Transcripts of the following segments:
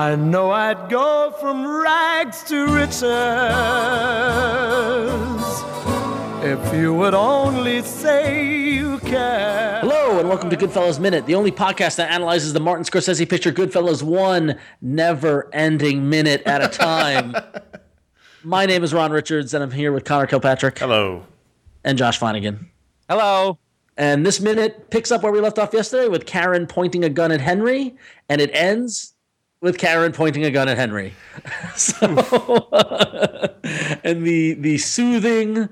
I know I'd go from rags to riches if you would only say you care. Hello, and welcome to Goodfellas Minute, the only podcast that analyzes the Martin Scorsese picture Goodfellas one never ending minute at a time. My name is Ron Richards, and I'm here with Conor Kilpatrick Hello. and Josh Flanagan. Hello. And this minute picks up where we left off yesterday with Karen pointing a gun at Henry, and it ends with Karen pointing a gun at Henry. so, and the the soothing,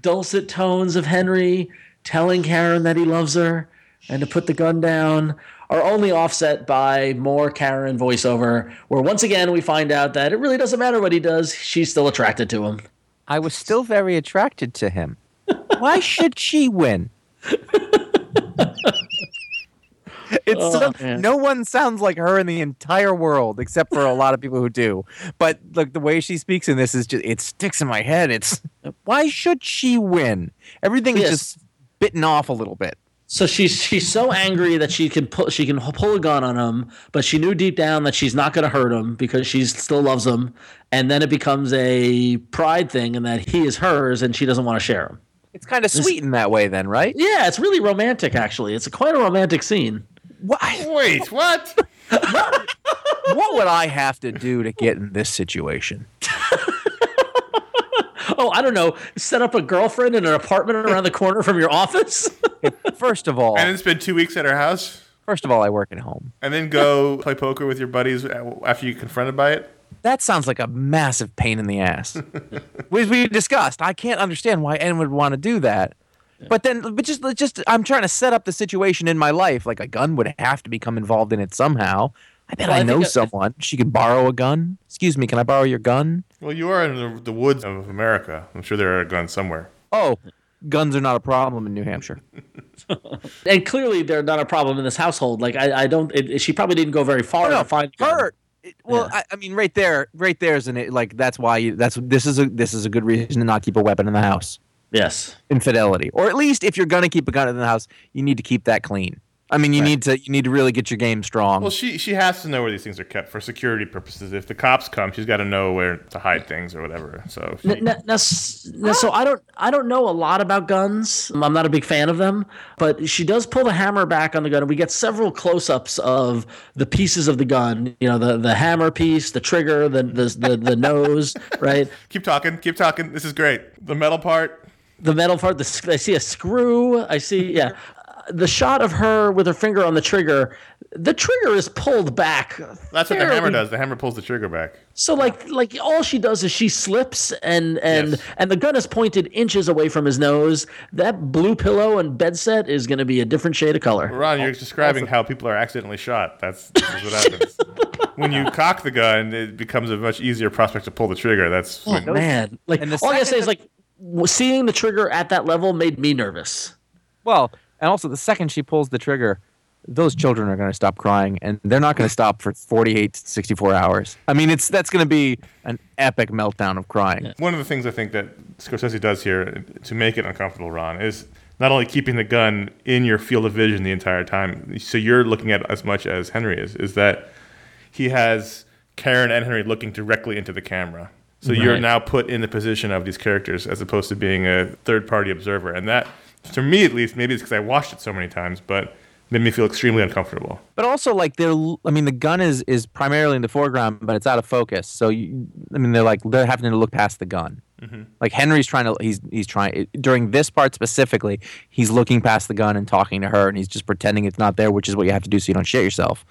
dulcet tones of Henry telling Karen that he loves her and to put the gun down are only offset by more Karen voiceover, where once again we find out that it really doesn't matter what he does; she's still attracted to him. I was still very attracted to him. Why should she win? It's Oh, so, man. no one sounds like her in the entire world, except for a lot of people who do. But like the way she speaks in this is just it sticks in my head. It's why should she win? Everything Yes. is just bitten off a little bit. So she's she's so angry that she can pull she can pull a gun on him, but she knew deep down that she's not going to hurt him because she still loves him. And then it becomes a pride thing, and that he is hers, and she doesn't want to share him. It's kind of sweet in that way, then, right? Yeah, it's really romantic. Actually, it's a quite a romantic scene. Why? Wait, what? what would I have to do to get in this situation? Oh, I don't know. Set up a girlfriend in an apartment around the corner from your office. First of all, And then spend two weeks at her house, first of all, I work at home. and then go play poker with your buddies after you get confronted by it. That sounds like a massive pain in the ass. Which we discussed. I can't understand why anyone would want to do that. But then, but just, just, I'm trying to set up the situation in my life. Like a gun would have to become involved in it somehow. I bet Well, I, I know think- someone. She could borrow a gun. Excuse me, can I borrow your gun? Well, you are in the, the woods of America. I'm sure there are guns somewhere. Oh, guns are not a problem in New Hampshire. and clearly, they're not a problem in this household. Like, I, I don't. It, she probably didn't go very far to find a her. It- Well, I, I mean, right there, right there is an it. Like that's why you. That's this is a this is a good reason to not keep a weapon in the house. Yes. Infidelity, or at least if you're gonna keep a gun in the house, you need to keep that clean. I mean, you need to you need to really get your game strong. Well, she she has to know where these things are kept for security purposes. If the cops come, she's got to know where to hide things or whatever. So she, N- n- now, now, so I don't I don't know a lot about guns. I'm not a big fan of them, but she does pull the hammer back on the gun. and We get several close-ups of the pieces of the gun. You know, the the hammer piece, the trigger, the the the, the nose, right? keep talking, keep talking. This is great. The metal part. The metal part. The, s- I see a screw. I see yeah. Uh, The shot of her with her finger on the trigger, the trigger is pulled back. That's what the hammer does. The hammer pulls the trigger back. So like like all she does is she slips and and Yes. and the gun is pointed inches away from his nose. That blue pillow and bed set is going to be a different shade of color. Ron, you're describing how people are accidentally shot. That's, that's what happens. when you cock the gun, it becomes a much easier prospect to pull the trigger. That's Oh man, like And the all I gotta say is like w- seeing the trigger at that level made me nervous. well, and also the second she pulls the trigger, those children are going to stop crying, and they're not going to stop for 48 to 64 hours. I mean, it's that's going to be an epic meltdown of crying. one of the things I think that Scorsese does here to make it uncomfortable, Ron, is not only keeping the gun in your field of vision the entire time, so you're looking at it as much as Henry is, is that he has Karen and Henry looking directly into the camera. So you're now put in the position of these characters as opposed to being a third party observer. And that, to me at least, maybe it's because I watched it so many times, but made me feel extremely uncomfortable. But also, like they're, I mean, the gun is is primarily in the foreground, but it's out of focus. So, you, I mean, they're like they're having to look past the gun. Mm-hmm. Like Henry's trying to, he's he's trying during this part specifically, he's looking past the gun and talking to her, and he's just pretending it's not there, which is what you have to do so you don't shit yourself.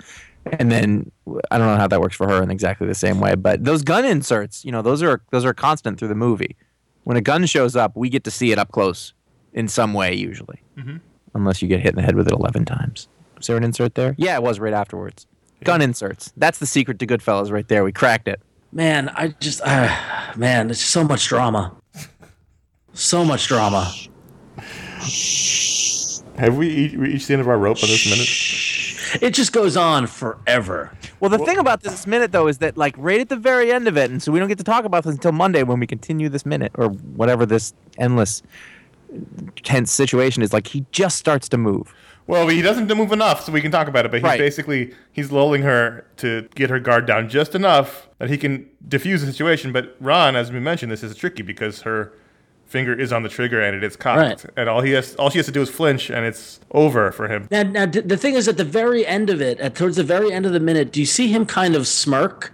And then I don't know how that works for her in exactly the same way, but those gun inserts, you know, those are those are constant through the movie. When a gun shows up, we get to see it up close in some way, usually, unless you get hit in the head with it eleven times. Was there an insert there? Yeah, it was right afterwards. Gun inserts. That's the secret to Goodfellas, right there. We cracked it. Man, I just uh, man, it's so much drama. So much drama. Have we each reached the end of our rope on this minute? It just goes on forever. Well, the thing about this minute though is that like right at the very end of it, and so we don't get to talk about this until Monday when we continue this minute or whatever this endless tense situation is. Like he just starts to move. Well, he doesn't move enough, so we can talk about it. But he's Right. basically he's lulling her to get her guard down just enough that he can diffuse the situation. But Ron, as we mentioned, this is tricky because her finger is on the trigger and it is cocked, Right. and all he has all she has to do is flinch, and it's over for him. Now, now the thing is, at the very end of it, at towards the very end of the minute, do you see him kind of smirk?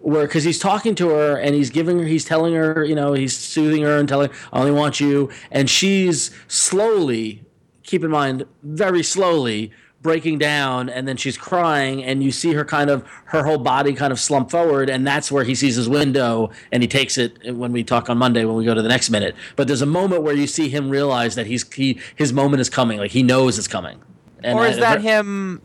Where, because he's talking to her and he's giving her, he's telling her, you know, he's soothing her and telling, I only want you. And she's slowly, keep in mind, very slowly breaking down. And then she's crying. And you see her kind of, her whole body kind of slump forward. And that's where he sees his window and he takes it when we talk on Monday when we go to the next minute. But there's a moment where you see him realize that he's, he, his moment is coming. Like he knows it's coming. And or is I- that him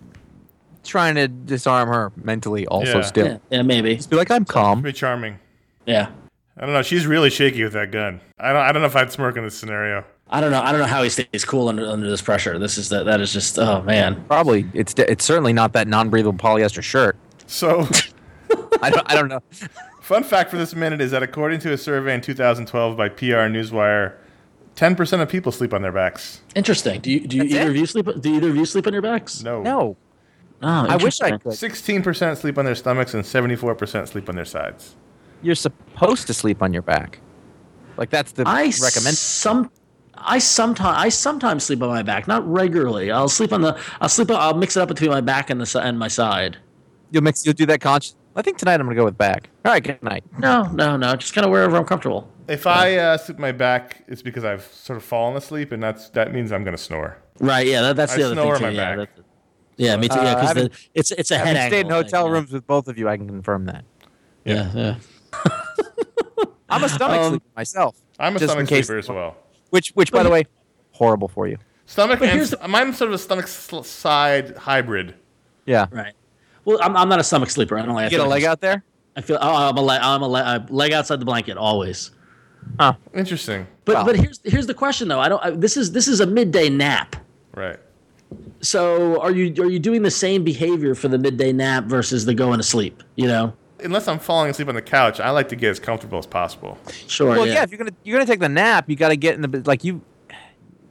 trying to disarm her mentally? Also, Yeah. still Yeah, yeah, maybe. be like, I'm calm. Pretty charming. Yeah. I don't know. She's really shaky with that gun. I don't. I don't know if I'd smirk in this scenario. I don't know. I don't know how he stays cool under under this pressure. This is that. That is just. Oh man. Probably it's it's certainly not that non-breathable polyester shirt. So, I don't I don't know. fun fact for this minute is that according to a survey in 2012 by PR Newswire, 10% of people sleep on their backs. Interesting. Do you do you That's either it? of you sleep? Do either of you sleep on your backs? No. No, Oh, I wish I could. 16% sleep on their stomachs and 74% sleep on their sides. You're supposed to sleep on your back. Like that's the I recommend. some. I sometimes I sometimes sleep on my back, not regularly. I'll sleep on the. I'll sleep. I'll mix it up between my back and the and my side. You'll mix. You'll do that conscious. I think tonight I'm gonna go with back. All right. Good night. No, no, no. Just kind of wherever I'm comfortable. If I uh, sleep my back, it's because I've sort of fallen asleep, and that's that means I'm gonna snore. Right. Yeah. That, that's I the other snore thing on too. my yeah, back. that- yeah, me too. Uh, Yeah, because having- it's it's a head Having stayed in angle hotel thing, yeah. rooms with both of you, I can confirm that. Yeah, yeah. I'm a stomach Um, sleeper myself. I'm a stomach sleeper as well. Which, which, by the way, horrible for you. Stomach But and here's mine's sort of a stomach sl- side hybrid. Yeah. Right. Well, I'm, I'm not a stomach sleeper. I don't like. I Get a leg out there. I feel. Oh, I'm a leg. I'm a leg, uh, leg outside the blanket always. Interesting. But Wow. but here's here's the question though. I don't. I, this is this is a midday nap. Right. So are you are you doing the same behavior for the midday nap versus the going to sleep? You know. Unless I'm falling asleep on the couch, I like to get as comfortable as possible. Sure. Well, yeah. yeah. If you're gonna you're gonna take the nap, you got to get in the like you.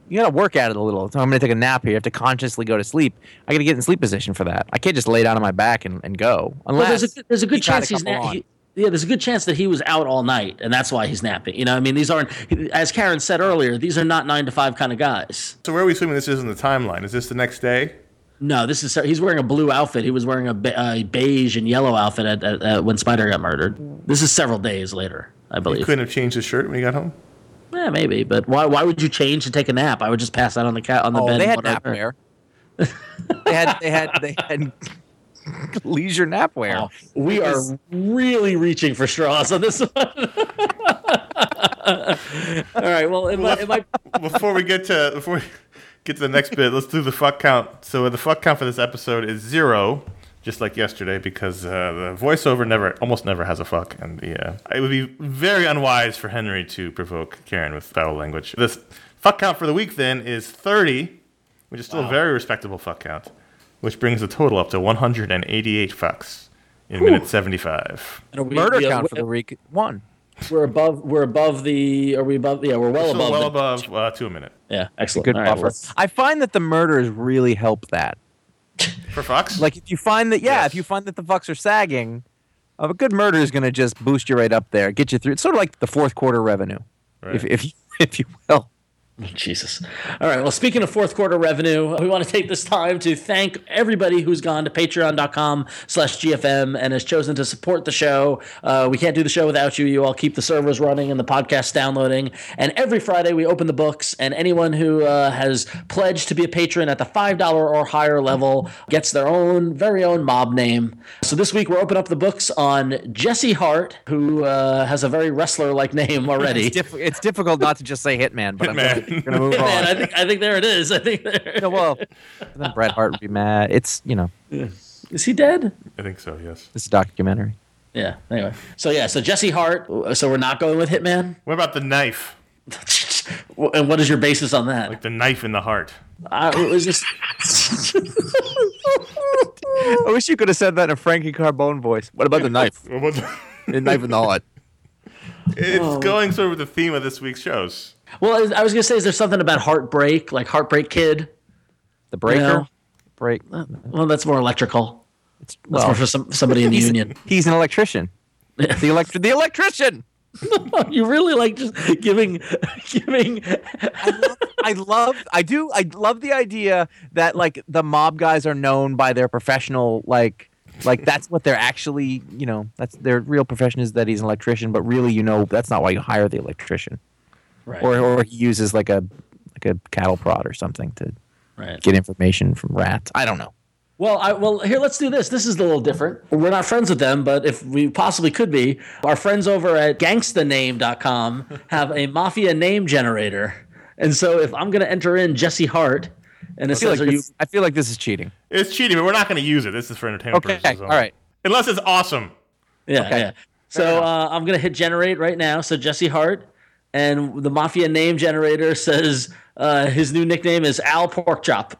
You gotta work at it a little. So I'm gonna take a nap here. You have to consciously go to sleep. I gotta get in sleep position for that. I can't just lay down on my back and, and go. Well, Unless there's a there's a good you got chance he's couple na- he, yeah. There's a good chance that he was out all night, and that's why he's napping. You know, I mean, these aren't as Karen said earlier. These are not nine to five kind of guys. So where are we assuming this is in the timeline? Is this the next day? No, this is he's wearing a blue outfit. He was wearing a, be- a beige and yellow outfit at, at, at when Spider got murdered. This is several days later, I believe. You believe. couldn't have changed his shirt when he got home. Yeah, maybe, but why? Why would you change to take a nap? I would just pass out on the cat on the oh, bed. they had nap whatever. wear. they had they had they had leisure nap wear. Oh, we are really reaching for straws on this one. All right. Well, it might, it might before we get to before we get to the next bit, let's do the fuck count. So the fuck count for this episode is zero, just like yesterday, because uh, the voiceover never, almost never has a fuck, and the uh, it would be very unwise for Henry to provoke Karen with foul language. This fuck count for the week then is thirty, which is still a very respectable fuck count, which brings the total up to one hundred and eighty-eight fucks in minute seventy-five. Are we- Murder count for the week one. We're above. We're above the. Are we above? Yeah, we're well Still above. well the- above uh, two a minute Yeah, excellent. Good All right, buffer. let's- I find that the murders really help that. for fucks. Like if you find that, yeah, Yes. if you find that the fucks are sagging, uh, a good murder is going to just boost you right up there, get you through. It's sort of like the fourth quarter revenue, Right. if if if you will. Jesus. All right. Well, speaking of fourth quarter revenue, we want to take this time to thank everybody who's gone to patreon.com slash GFM and has chosen to support the show. Uh, we can't do the show without you. You all keep the servers running and the podcast downloading. And every Friday we open the books, and anyone who uh, has pledged to be a patron at the $5 or higher level gets their own very own mob name. So this week we're opening up the books on Jesse Hart, who uh, has a very wrestler like name already. It's, diff- it's difficult not to just say Hitman, but Hitman. I'm going to move on. Man, I think I think there it is. I think there. No, well, then Bret Hart would be mad. It's you know, Is he dead? I think so. Yes. this is a documentary. Yeah. Anyway, so yeah, so Jesse Hart. So we're not going with Hitman. What about the knife? And what is your basis on that? Like the knife in the heart. I it was just. I wish you could have said that in a Frankie Carbone voice. What about the knife? What was- the knife in the heart. It's oh. going sort of with the theme of this week's shows. well, I was gonna say, is there something about Heartbreak, like Heartbreak Kid? The breaker. know. Break. Well, that's more electrical. That's well, more for some, somebody in the he's, union. he's an electrician. The elect- the electrician. you really like just giving, giving. I love I do I love the idea that like the mob guys are known by their professional like like that's what they're actually you know that's their real profession is that he's an electrician but really you know that's not why you hire the electrician Right. or or he uses like a like a cattle prod or something to right. get information from rats I don't know Well, I, well, here, let's do this. This is a little different. We're not friends with them, but if we possibly could be, our friends over at gangstaname.com have a mafia name generator. And so if I'm going to enter in Jesse Hart, and I feel, like are you, this, I feel like this is cheating It's cheating, but we're not going to use it. This is for entertainment okay purposes. all only. right Unless it's awesome. yeah, okay. yeah. So uh, I'm going to hit generate right now. So Jesse Hart, and the mafia name generator says uh, his new nickname is Al Porkchop.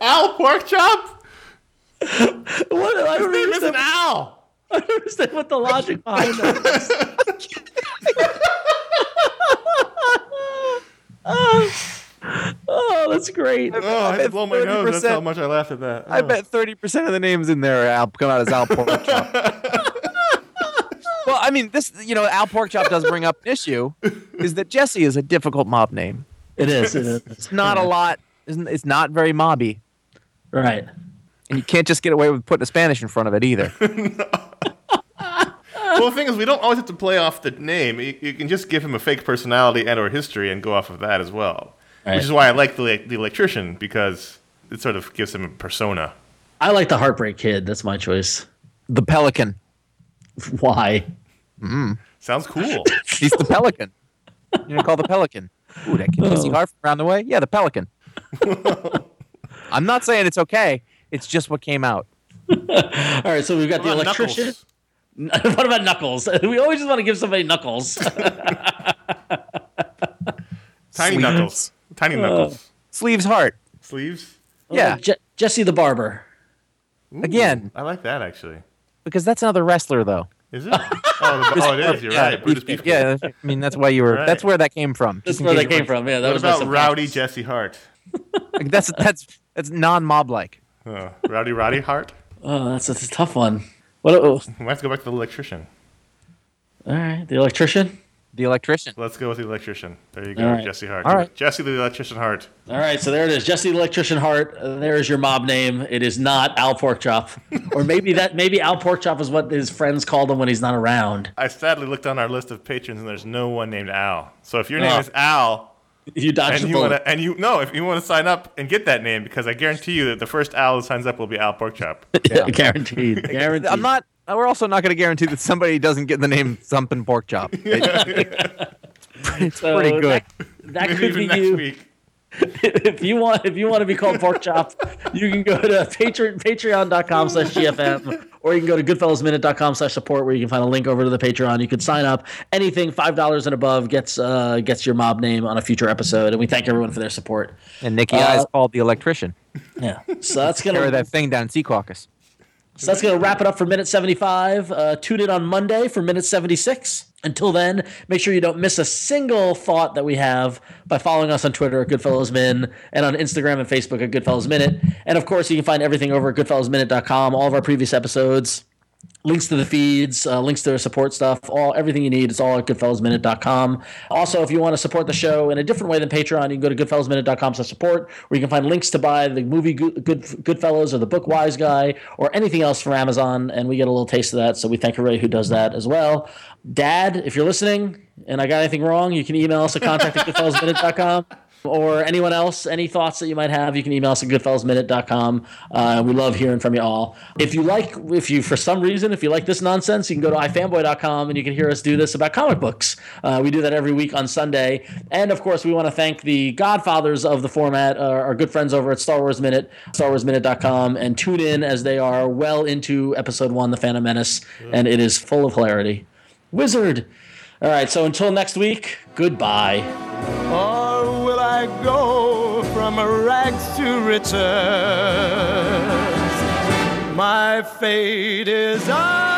Al Porkchop? What? I His don't name isn't understand, Al. I don't understand what the logic behind that is. Oh. oh, that's great. Oh, I had to bet blow my nose. That's 30% how much I laughed at that. I Oh. bet thirty percent of the names in there are Al come out as Al Porkchop. well, I mean, this you know Al Porkchop does bring up an issue, is that Jesse is a difficult mob name. It is. It is. It's not a lot isn't it's not very mobby, Right. and you can't just get away with putting a Spanish in front of it either. well, the thing is, we don't always have to play off the name. You, you can just give him a fake personality and or history and go off of that as well. Right. Which is why I like the the electrician because it sort of gives him a persona. I like the Heartbreak Kid. That's my choice. the Pelican. Why? Mm-hmm. Sounds cool. He's the Pelican. You know, call the Pelican. Ooh, that kid Jesse oh. Hart from around the way. Yeah, the Pelican. I'm not saying it's okay. It's just what came out. All right, so we've got the What electrician. Knuckles? what about Knuckles? We always just want to give somebody Knuckles. Tiny Sleeves. knuckles. Tiny knuckles. Sleeves Hart. Sleeves. Yeah. Oh, Je- Jesse the Barber. Again, I like that actually. because that's another wrestler, though. Is it? Oh, the, oh it is. You're yeah, right. Brutus Beefcake. yeah. I mean, that's why you were. Right. That's where that came from. That's just in where case that came from. Yeah, that What was about. Rowdy Jesse Hart? were- That's that's that's non-mob like. Oh, uh, Rowdy Roddy Hart. Oh, that's, that's a tough one. What? Oh, We have to go back to the electrician. all right, the electrician. The electrician. Let's go with the electrician. There you go, All right. Jesse Hart. All right. Jesse the electrician Hart. All right, so there it is, Jesse the electrician Hart. Uh, there is your mob name. It is not Al Porkchop, or maybe that maybe Al Porkchop is what his friends called him when he's not around. I sadly looked on our list of patrons and there's no one named Al. So if your name Oh. is Al You dodged and the you bullet. want to, and you no, if you want to sign up and get that name, because I guarantee you that the first Al that signs up will be Al Porkchop. guaranteed. Guaranteed. I'm not. We're also not going to guarantee that somebody doesn't get the name Thumpin' Pork Chop. It- it's So pretty good. That, that could be next you. week. if you want if you want to be called pork chop you can go to patreon patreon.com slash gfm or you can go to goodfellasminute.com slash support where you can find a link over to the patreon. You can sign up. Anything five dollars and above gets uh gets your mob name on a future episode. And we thank everyone for their support. And Nikki Uh, Eyes called the electrician. yeah. So that's gonna that thing down Secaucus. so that's gonna wrap it up for minute 75 uh tune in on monday for minute 76 until then, make sure you don't miss a single thought that we have by following us on Twitter at Goodfellas Min and on Instagram and Facebook at Goodfellas Minute. And of course, you can find everything over at goodfellasminute.com, all of our previous episodes, links to the feeds, uh, links to our support stuff, all everything you need. It's all at goodfellasminute.com. Also, if you want to support the show in a different way than Patreon, you can go to goodfellasminute.com support, where you can find links to buy the movie Good, Good Goodfellas or the book Wise Guy or anything else from Amazon, and we get a little taste of that. So we thank everybody who does that as well. Dad, if you're listening and I got anything wrong, you can email us at contact at goodfellasminute.com. Or anyone else, any thoughts that you might have, you can email us at goodfellasminute.com. Uh, we love hearing from you all. If you like, if you, for some reason, if you like this nonsense, you can go to ifanboy.com and you can hear us do this about comic books. Uh, we do that every week on Sunday. And of course, we want to thank the godfathers of the format, uh, our good friends over at Star Wars Minute, starwarsminute.com, and tune in as they are well into episode one, The Phantom Menace, and it is full of hilarity. Wizard. All right, so until next week, goodbye. I go from rags to riches? My fate is on.